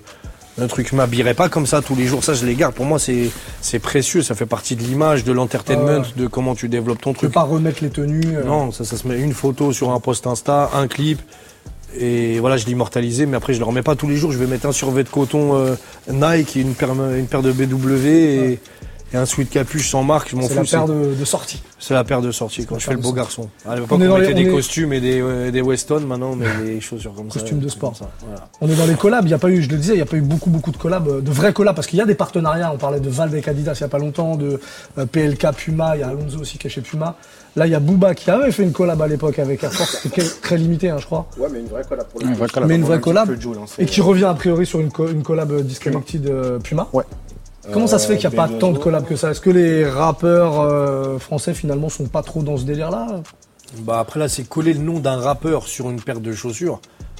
Un truc, je m'habillerai pas comme ça tous les jours. Ça, je les garde. Pour moi, c'est c'est précieux. Ça fait partie de l'image, de l'entertainment, de comment tu développes ton Tu peux truc. pas remettre les tenues. euh, Non, ça, ça se met une photo sur un post Insta, un clip. Et voilà, je l'ai immortalisé, mais après, je le remets pas tous les jours. Je vais mettre un survêt de coton euh, Nike, une paire, une paire de BW et, et un sweat capuche sans marque. Je m'en C'est la fous. paire de, de sortie. c'est la paire de sortie quand je fais le beau garçon. À l'époque, On on, est dans les- mettait des est- costumes et des, euh, des Weston, maintenant on met des chaussures comme ça. Costumes de sport. comme ça, voilà. On est dans les collabs, il y a pas eu, je le disais, il y a pas eu beaucoup beaucoup de collabs, euh, de vrais collabs parce qu'il y a des partenariats, on parlait de Valve avec Adidas il y a pas longtemps, de euh, PLK Puma, il y a Alonso aussi qui est chez Puma. Là, il y a Booba qui avait fait une collab à l'époque avec Air Force, très limité hein, je crois. Ouais, mais une vraie collab pour Une vraie collab. Mais une vraie collab hein, et qui revient a priori sur une, co- une collab euh, Disconnected euh, Puma. Ouais. Comment ça se fait Euh, qu'il n'y a pas B2O. tant de collabs que ça? Est-ce que les rappeurs euh, français finalement sont pas trop dans ce délire là Bah après là, c'est coller le nom d'un rappeur sur une paire de chaussures.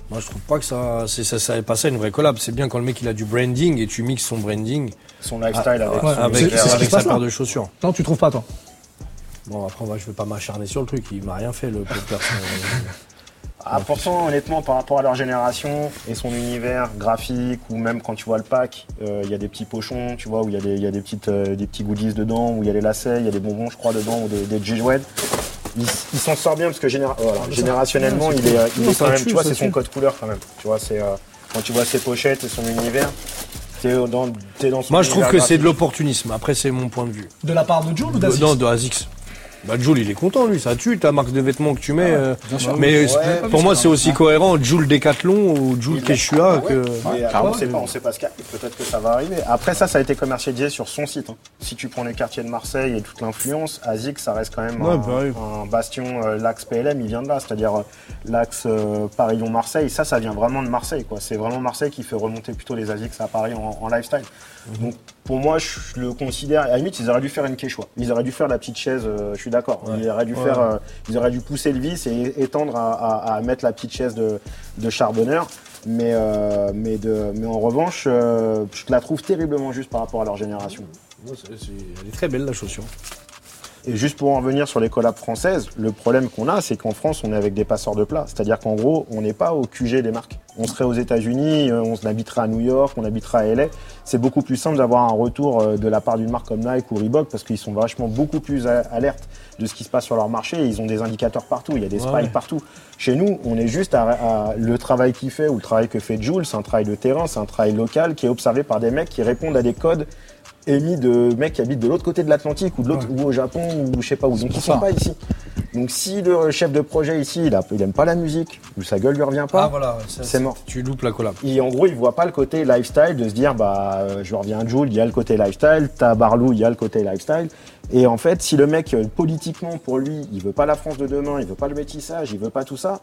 Moi, je trouve pas que ça, c'est ça, ça pas ça une vraie collab. C'est bien quand le mec il a du branding et tu mixes son branding Son lifestyle avec, ouais, son- se sa paire de chaussures. Non, tu trouves pas toi? Bon, après, moi, je vais pas m'acharner sur le truc. Il m'a rien fait le pauvre garçon. Ah, pourtant, honnêtement, par rapport à leur génération et son univers graphique, ou même quand tu vois le pack, euh, il y a des petits pochons, tu vois, où il y a des, il y a des petites, euh, des petits goodies dedans, où il y a les lacets, il y a des bonbons, je crois, dedans, ou des, des. Il, s'en sort bien parce que généra- voilà, ça- générationnellement, il est, il quand même, tu vois, c'est son code couleur quand même. Tu vois, c'est euh, quand tu vois ses pochettes et son univers, t'es dans, t'es dans son Moi, je trouve que c'est de l'opportunisme. Après, c'est mon point de vue. De la part de Jules ou d'Aziz Non, de Azix. Bah, Jules, il est content, lui. Ça tue ta marque de vêtements que tu mets. euh, sûr. mais Ouais, pour moi, c'est aussi cohérent Jules Decathlon ou Jules Il- Quechua Ouais, que. on sait pas, on sait pas ce qu'il y a. Peut-être que ça va arriver. Après ça, ça a été commercialisé sur son site. hein. Si tu prends les quartiers de Marseille et toute l'influence, Azix, ça reste quand même Ouais, un, bah oui. un bastion. euh, l'axe PLM, il vient de là, c'est-à-dire euh, l'axe Paris-Lyon-Marseille. Ça, ça vient vraiment de Marseille. quoi. C'est vraiment Marseille qui fait remonter plutôt les Azix à Paris en, en lifestyle. Donc pour moi, je le considère. À la limite, ils auraient dû faire une Quechua. Ils auraient dû faire la petite chaise. euh, je suis d'accord. Ils auraient dû faire. euh, ils auraient dû pousser le vis et étendre à, à- à mettre la petite chaise de, de charbonneur. Mais, euh, mais, de, mais en revanche, euh, je la trouve terriblement juste par rapport à leur génération. Ouais, Elle est très belle, la chaussure. Et juste pour en revenir sur les collabs françaises, le problème qu'on a, c'est qu'en France, on est avec des passeurs de plats. C'est-à-dire qu'en gros, on n'est pas au QG des marques. On serait aux États-Unis, euh, on habiterait à New York, on habiterait à LA. C'est beaucoup plus simple d'avoir un retour euh, de la part d'une marque comme Nike ou Reebok parce qu'ils sont vachement beaucoup plus alertes de ce qui se passe sur leur marché. Ils ont des indicateurs partout, il y a des Ouais. spikes partout. Chez nous, on est juste à, à- le travail qu'il fait ou le travail que fait Jules, c'est un travail de terrain, c'est un travail local qui est observé par des mecs qui répondent à des codes émis de mecs qui habitent de l'autre côté de l'Atlantique ou de l'autre ou au Japon ou je sais pas où. Donc ils sont ça. pas ici. Donc si le chef de projet ici, il, a, il aime pas la musique ou sa gueule lui revient pas, Ah, voilà. c'est mort. Tu loupes la collab. Et en gros, il voit pas le côté lifestyle de se dire bah euh, je reviens à Jules, il y a le côté lifestyle, t'as Barlou, il y a le côté lifestyle. Et en fait, si le mec euh, politiquement pour lui, il veut pas la France de demain, il veut pas le métissage, il veut pas tout ça,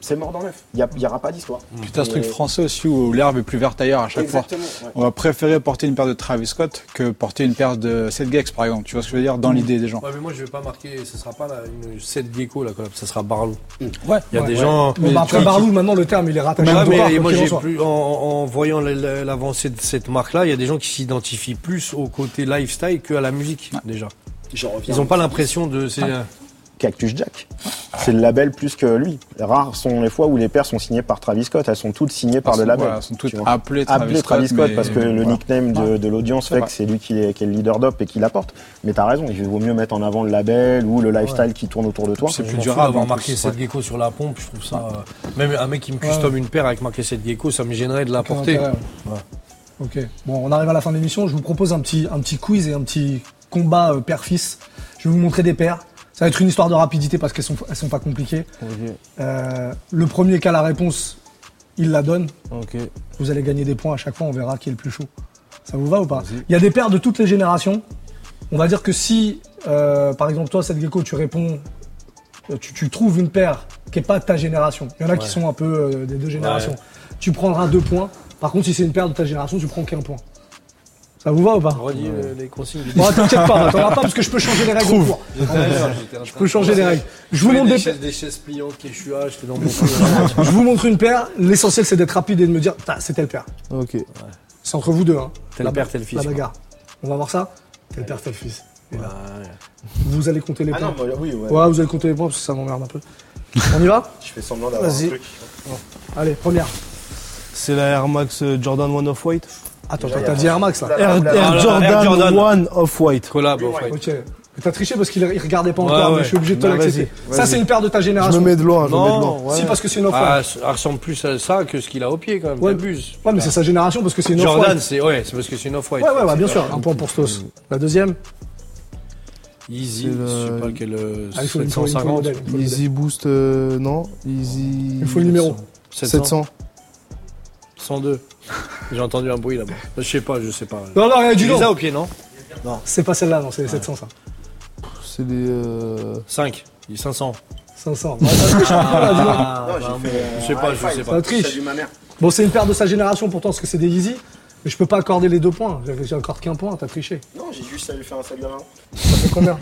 c'est mort dans l'œuf. Il n'y aura pas d'histoire. T'as ce truc français aussi où l'herbe est plus verte ailleurs à chaque fois. Ouais. On va préférer porter une paire de Travis Scott que porter une paire de Seth Gex par exemple. Tu vois ce que je veux dire? Dans l'idée des gens. Ouais, mais moi je vais pas marquer, ce sera pas la, une 7 gecko là, ça sera Barlou. Ouais. Il y a Ouais, des ouais. gens. Bon, bah, après qui- Barlou, maintenant le terme il est rattaché à mais moi en j'ai soit. plus en, en voyant la- la- l'avancée de cette marque-là, il y a des gens qui s'identifient plus au côté lifestyle qu'à la musique déjà. Ils ont pas l'impression de c'est euh, Cactus Jack. C'est le label plus que lui. Rares sont les fois où les paires sont signées par Travis Scott. Elles sont toutes signées par le label. Voilà, elles sont toutes appelées Travis, Appelé Travis Scott, parce que le voilà. nickname de, de l'audience C'est fait vrai. que c'est lui qui est, qui est le leader d'op et qui l'apporte. Mais t'as raison, il vaut mieux mettre en avant le label ou le lifestyle qui tourne autour de toi. C'est plus durable, d'avoir marqué cette gecko sur la pompe, je trouve ça euh, même un mec qui me custom une paire avec marqué cette gecko, ça me gênerait de la porter. Ok. Bon, on arrive à la fin de l'émission. Je vous propose un petit, un petit quiz et un petit combat euh, père-fils. Je vais vous montrer des paires. Ça va être une histoire de rapidité parce qu'elles sont, elles sont pas compliquées. Euh, le premier qui a la réponse, il la donne. Vous allez gagner des points à chaque fois. On verra qui est le plus chaud. Ça vous va ou pas Il y a des paires de toutes les générations. On va dire que si, euh, par exemple, toi, cette gecko, tu réponds, euh, tu, tu trouves une paire qui est pas de ta génération. Il y en a qui sont un peu euh, des deux générations. Tu prendras deux points. Par contre, si c'est une paire de ta génération, tu prends qu'un point. Ça vous va ou pas Redis euh, les consignes. Bon, t'inquiète pas, t'en pas parce que je peux changer les règles cours. Je peux changer les règles. Je vous montre des des chaises, des chaises pliantes qui échouent, j'étais dans mon Je vous montre une paire. L'essentiel, c'est d'être rapide et de me dire, c'est telle paire. Ok. C'est entre vous deux. Hein. Tel La- père, tel fils, La quoi. bagarre. On va voir ça Tel père, tel fils. Et là, Vous allez compter les Ah points. non, moi, oui, ouais. Ouais, vous allez compter les points parce que ça m'emmerde un peu. On y va Je fais semblant d'avoir un Vas-y. truc. Allez, première. C'est la Air Max euh, Jordan 1 Off-White Attends, t'as dit Air Max là. Air, Oula, Air Jordan, Air Jordan. 1 Off-White. Collab. Ok. Mais t'as triché parce qu'il il regardait pas Ouais, encore, mais je suis obligé de te Bah, l'accepter. Ça, c'est une paire de ta Je génération. me mets de loin, je me mets de loin. Non, ouais. Si, parce que c'est une off Ah, ça ressemble plus à ça que ce qu'il a au pied quand même. Ouais. Ouais, mais c'est sa génération parce que c'est une off Jordan, c'est ouais, c'est parce que c'est une off-white. Ouais, ouais, ouais, bien sûr. Un point pour Stos. La deuxième Easy, C'est je sais le- pas quel. euh, Ah, il faut, il faut- il faut le 750. modèle, il faut le modèle. Easy Boost, euh, non. Easy. Il faut le numéro. 700. 102. J'ai entendu un bruit là-bas. Je sais pas, je sais pas. Non, non, rien du tout. as au pied, non C'est pas celle-là, non, c'est les 700, ça. C'est des. Euh... 5. Il est 500. 500. Non, ça triche un peu, là, dis donc. Ah, Non, j'ai je sais pas, je sais Ça pas. triche. Salut ma mère. Bon, c'est une paire de sa génération pourtant, parce que c'est des Yeezy. Mais je peux pas accorder les deux points. J'ai j'ai encore qu'un point, t'as triché. Non, j'ai juste salué faire un salut à maman. Ça fait combien?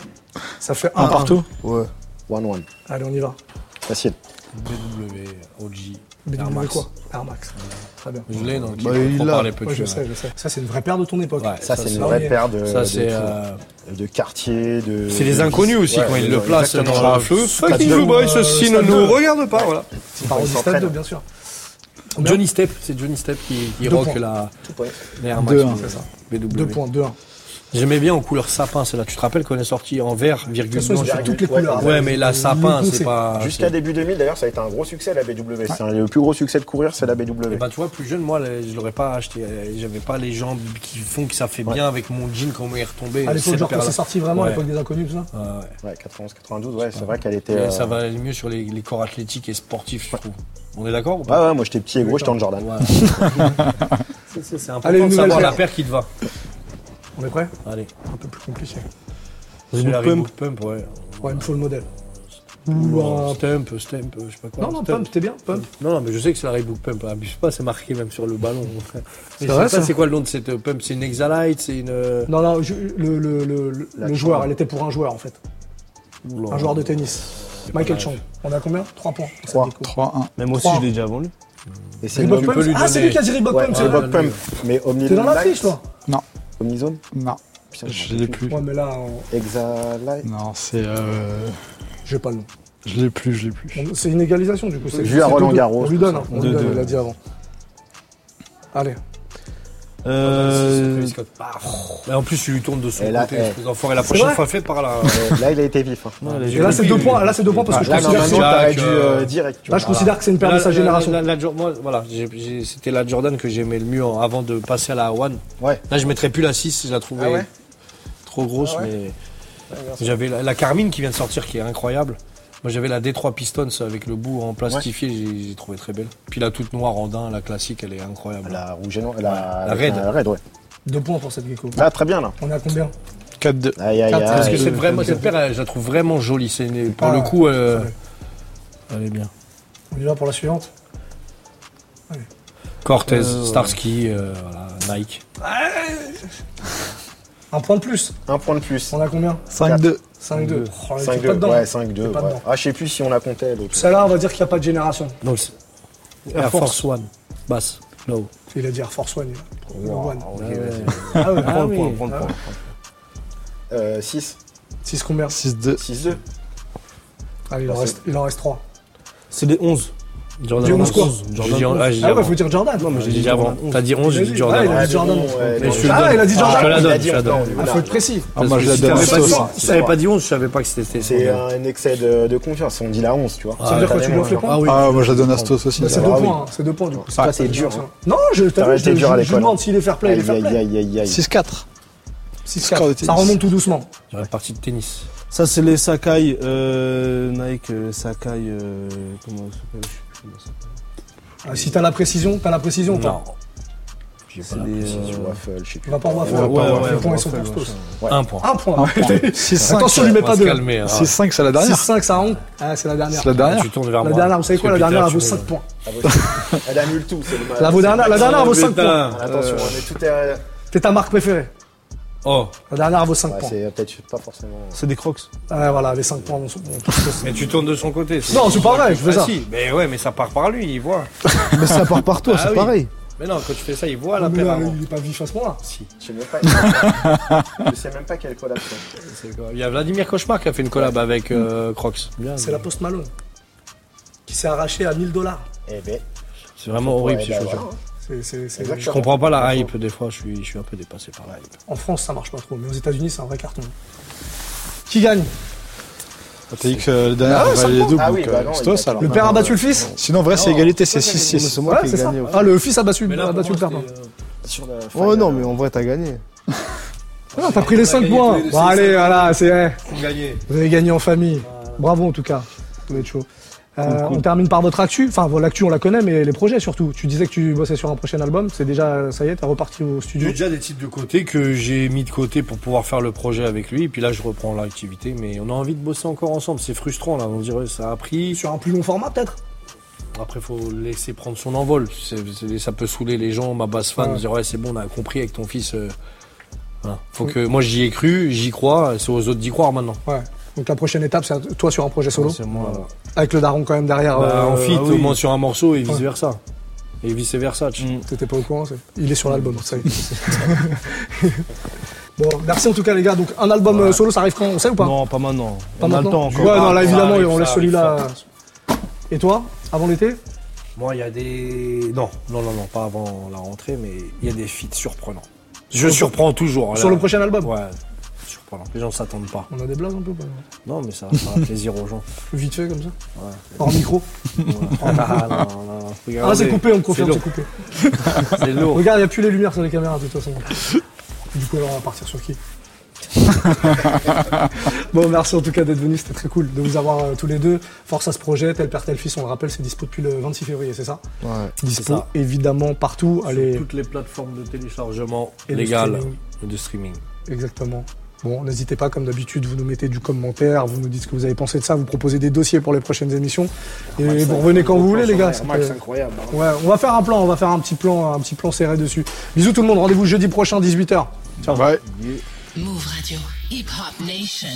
Ça fait un partout? Ouais. One one. Allez, on y va. Facile. BW, OG. BW quoi Air Max. Très bien. Je l'ai, donc bah, il l'a. Ouais, je sais, je sais. Ça, c'est une vraie paire de ton époque. Ouais, ça, ça c'est une vraie paire de, ça, de, euh... de quartier. De... C'est les inconnus aussi quand ils le placent dans le feu. Fucking Blue Boy, euh, ceci ne nous regarde pas. voilà. C'est par Step 2, bien sûr. Johnny Step, c'est Johnny Step qui, rock la, Air Max. 2-1. 2-1. J'aimais bien en couleur sapin, celle-là. Tu te rappelles qu'on est sorti en vert, virgule façon, ont toutes les Ouais, couleurs. Ouais, mais la sapin, c'est pas. Jusqu'à début 2000, d'ailleurs, ça a été un gros succès la BW. C'est un- le plus gros succès de courir, c'est la BW. Eh ben, tu vois, plus jeune, moi, je l'aurais pas aché. Euh, J'avais pas les jambes qui font que ça fait bien avec mon jean quand on est retombé. À l'époque, genre quand c'est sorti vraiment, à l'époque des inconnus, tout ça. Ouais, ouais. Ouais, 91, 92, ouais, c'est vrai qu'elle était. Et euh, Ça va aller mieux sur les, les corps athlétiques et sportifs, je trouve. On est d'accord ou pas Ouais, ouais, moi j'étais petit et gros, j'étais en Jordan. Ouais. C'est- important de savoir la paire qui te va. On est prêt Allez. Un peu plus compliqué. La Pump. Pump, ouais. Ouais, il me faut le modèle. Ou un un- Stump, Stump, je sais pas quoi. Non, non. Pump, t'es bien, Pump. Non, non, mais je sais que c'est la Reebok Pump. Abuse pas, c'est marqué même sur le ballon. C'est je vrai, sais c'est quoi le nom de cette pump C'est une Exalite C'est une. euh, Non, non, je- le, le, le, joueur, elle était pour un joueur en fait. oula. Un joueur de tennis. Michael Chang. On a combien? 3 points. pour cette Trois. déco. 3-1. Même aussi, je l'ai déjà lui. Et c'est Ah, c'est lui qui a dit Reebok Pump, Reebok. Pump. Mais Omni T'es dans la fiche, toi Omnizone Non, Putain, je l'ai plus. Ouais, mais là, Exalite. Non, c'est. Euh... j'ai pas le nom. Je l'ai plus, je l'ai plus. C'est une égalisation, du coup. c'est- Vu à Roland. Garros, On lui donne, hein. on lui donne, il l'a dit avant. Allez. Euh, Mais en plus, tu lui tournes de son Et là, côté, eh. La prochaine fois, faites par là. Là, il a été vif. hein. Et là, c'est deux points, là, c'est deux points parce que je Là, considère que dû euh, direct. Là, je considère que c'est une paire de sa la- génération. la- la- moi, voilà, c'était la Jordan que j'aimais le mieux avant de passer à la One. Ouais. Là, je mettrais plus la 6, je la trouvais Ah ouais? trop grosse, Ah ouais? mais j'avais la, la Carmine qui vient de sortir qui est incroyable. Moi, j'avais la D3 Pistons avec le bout en plastifié, j'ai j'ai trouvé très belle. Puis la toute noire en daim, la classique, elle est incroyable. La rouge et noire. La, La Red. la Red, ouais. Deux points pour cette gecko. Là, très bien, là. On est à combien 4-2. Aïe, aïe, Quatre, aïe. Parce que Ah, c'est vraiment, cette paire, je la trouve vraiment jolie. C'est une- pour Ah, le coup, euh, ouais. elle est bien. On y va pour la suivante? Cortez, Euh, ouais. Starsky, euh, voilà, Nike. Un point de plus. Un point de plus. On a combien? 5-2. 5-2. Oh, là, il fait 5-2. pas dedans. Ouais, 5-2. Il fait pas ouais. dedans. Ah, je sais plus si on la comptait l'autre. Celle-là, on va dire qu'il n'y a pas de génération. Donc, Air Force One. Basse. Low. Il a dit Air Force One. il Wow, One. ok, Ah ouais. Ah ouais, Ah le oui. point, prends le Ah point. Euh, 6. 6 combien? 6-2. 6-2. Allez, il en reste, il en reste 3. C'est des 11. Jordan Dis 11 quoi 11. J'ai Jordan dit, 11. ah, Ah ouais, faut dire Jordan. Non, mais J'ai dit avant. Jordan 11. T'as dit 11, j'ai dit Ah, Jordan. il a dit Jordan. te Ah, il a dit Jordan. Je te la il a donne, dit je te la donne. faut être précis. Ah, moi, je la Si donne à t'avais pas dit- Stos. si t'avais pas dit 11, je savais pas que c'était. C'est un excès de, confiance. On dit la 11, tu vois. Ça veut dire quoi, tu offres les points Ah oui. Ah, moi, je la donne à Stos aussi. Bah, c'est Ah deux points, hein, c'est deux points du coup. C'est Ah, t'es dur, génération. Non, je l'école. demande s'il est fair play, il est Aïe, fair aïe, play. aïe, aïe, aïe. 6-4. 6 Score de tennis. Ça remonte tout doucement. J'aurais parti de tennis. Ça, c'est les Sakai, euh, Nike, euh, Sakai, euh, comment ça s'appelle Ah, Si t'as la précision, t'as la précision pas Non. J'ai pas C'est la des, précision. euh, Waffle, je sais On plus. Ouais, ouais, ouais, Les points, ils sont pour tous. Un point. Un point. 6-5. Attention, lui met On pas deux. calmer. hein. 6-5, c'est la dernière. 6-5, ça honte. Ah, c'est la dernière. C'est la dernière. Tu tournes vers La moi. dernière, vous savez quoi, la dernière, elle vaut tu 5 points. Ah, Elle annule tout, c'est le mal. La, dernière, la dernière, elle vaut 5 points. Attention, on est tout est. C'est ta marque préférée. Oh, La dernière, vaut 5 Ouais, points. c'est peut-être pas forcément. C'est des crocs. Ouais, voilà, les 5 points mais tu tournes de son côté. Non, c'est pas vrai, je fais Ah ça. si, mais ouais, mais ça part par lui, il voit. Mais ça part par toi, Ah c'est oui. pareil. Mais non, quand tu fais ça, il voit la paire. Il est pas vif à ce point-là. Si. Je sais même pas. je sais même pas quelle collab c'est. Il y a Vladimir Cauchemar qui a fait une collab avec euh, Crocs. C'est mais la Post Malone qui s'est arraché à 1000 dollars. Eh ben. C'est vraiment horrible ces bah, chaussures. Voilà. C'est, c'est, c'est- Exactement. Je comprends pas la hype des fois, je suis, je suis un peu dépassé par la hype. En France, ça marche pas trop, mais aux États-Unis, c'est un vrai carton. Qui gagne? Que euh, la dernière, Ah les doubles, Ah oui, donc bah euh, non, alors. Le père a battu le fils Sinon, en vrai, c'est égalité, c'est C'est 6-6. moi Ouais, qui ai c'est ça. gagné. Ah, le fils a battu, Mais là, a pour battu moi, le père. euh, Oh non, mais en vrai, t'as gagné. Ah, t'as pris les on a 5 gagné points. Bon, allez, voilà, c'est. Vous avez gagné en famille. Bravo en tout cas. Vous êtes chaud. Euh, On termine par votre actu. Enfin, l'actu, on la connaît, mais les projets surtout. Tu disais que tu bossais sur un prochain album. C'est déjà, ça y est, t'es reparti au studio. J'ai déjà des titres de côté que j'ai mis de côté pour pouvoir faire le projet avec lui. Et puis là, je reprends l'activité. Mais on a envie de bosser encore ensemble. C'est frustrant, là. On dirait ça a pris. Sur un plus long format, peut-être? Après, faut laisser prendre son envol. Ça peut saouler les gens, ma base fan, Ouais. dire ouais, c'est bon, on a compris avec ton fils. euh, voilà. Faut que moi j'y ai cru, j'y crois. C'est aux autres d'y croire maintenant. Ouais. Donc la prochaine étape, c'est toi sur un projet solo. C'est moi. Avec le daron quand même derrière. Bah, euh, en fit, ah oui. au moins sur un morceau et vice versa. Et vice versa. Mm. T'étais pas au courant c'est- Il est sur l'album, ça y est. bon, merci en tout cas les gars. Donc un album euh, solo, ça arrive quand On sait ou pas Non, pas maintenant. Pas on a le maintenant temps encore. Ouais, non, là évidemment, arrive, on laisse celui-là. ça Et toi Avant l'été? Moi, il y a des. Non, non, non, non, pas avant la rentrée, mais il y a des feats surprenants. Je surprends toujours. Sur là. le prochain album? Ouais, surprenant. Les gens s'attendent pas. On a des blagues un peu ou pas Non, mais ça va faire plaisir aux gens. Vite fait comme ça Ouais. Hors micro. Ouais. Ah, non, non, non. Ah, Regardez. c'est coupé, on me confirme, C'est c'est coupé. C'est lourd. Regarde, il n'y a plus les lumières sur les caméras de toute façon. Du coup, alors on va partir sur qui Bon, merci en tout cas d'être venu, c'était très cool de vous avoir euh, tous les deux. Force à ce projet, tel père, tel fils, on le rappelle, c'est dispo depuis le 26 février, c'est ça Ouais. Dispo ça. évidemment partout. Allez, Sur toutes les plateformes de téléchargement Et de légales streaming. et de streaming. exactement. Bon, n'hésitez pas, comme d'habitude, vous nous mettez du commentaire, vous nous dites ce que vous avez pensé de ça, vous proposez des dossiers pour les prochaines émissions. Et vous revenez quand vous voulez, les gars. Max, c'était- incroyable. hein. Ouais, on va faire un plan, on va faire un petit plan, un petit plan serré dessus. Bisous tout le monde, rendez-vous jeudi prochain, 18h. Ciao. Ouais. Move Radio. Hip Hop Nation.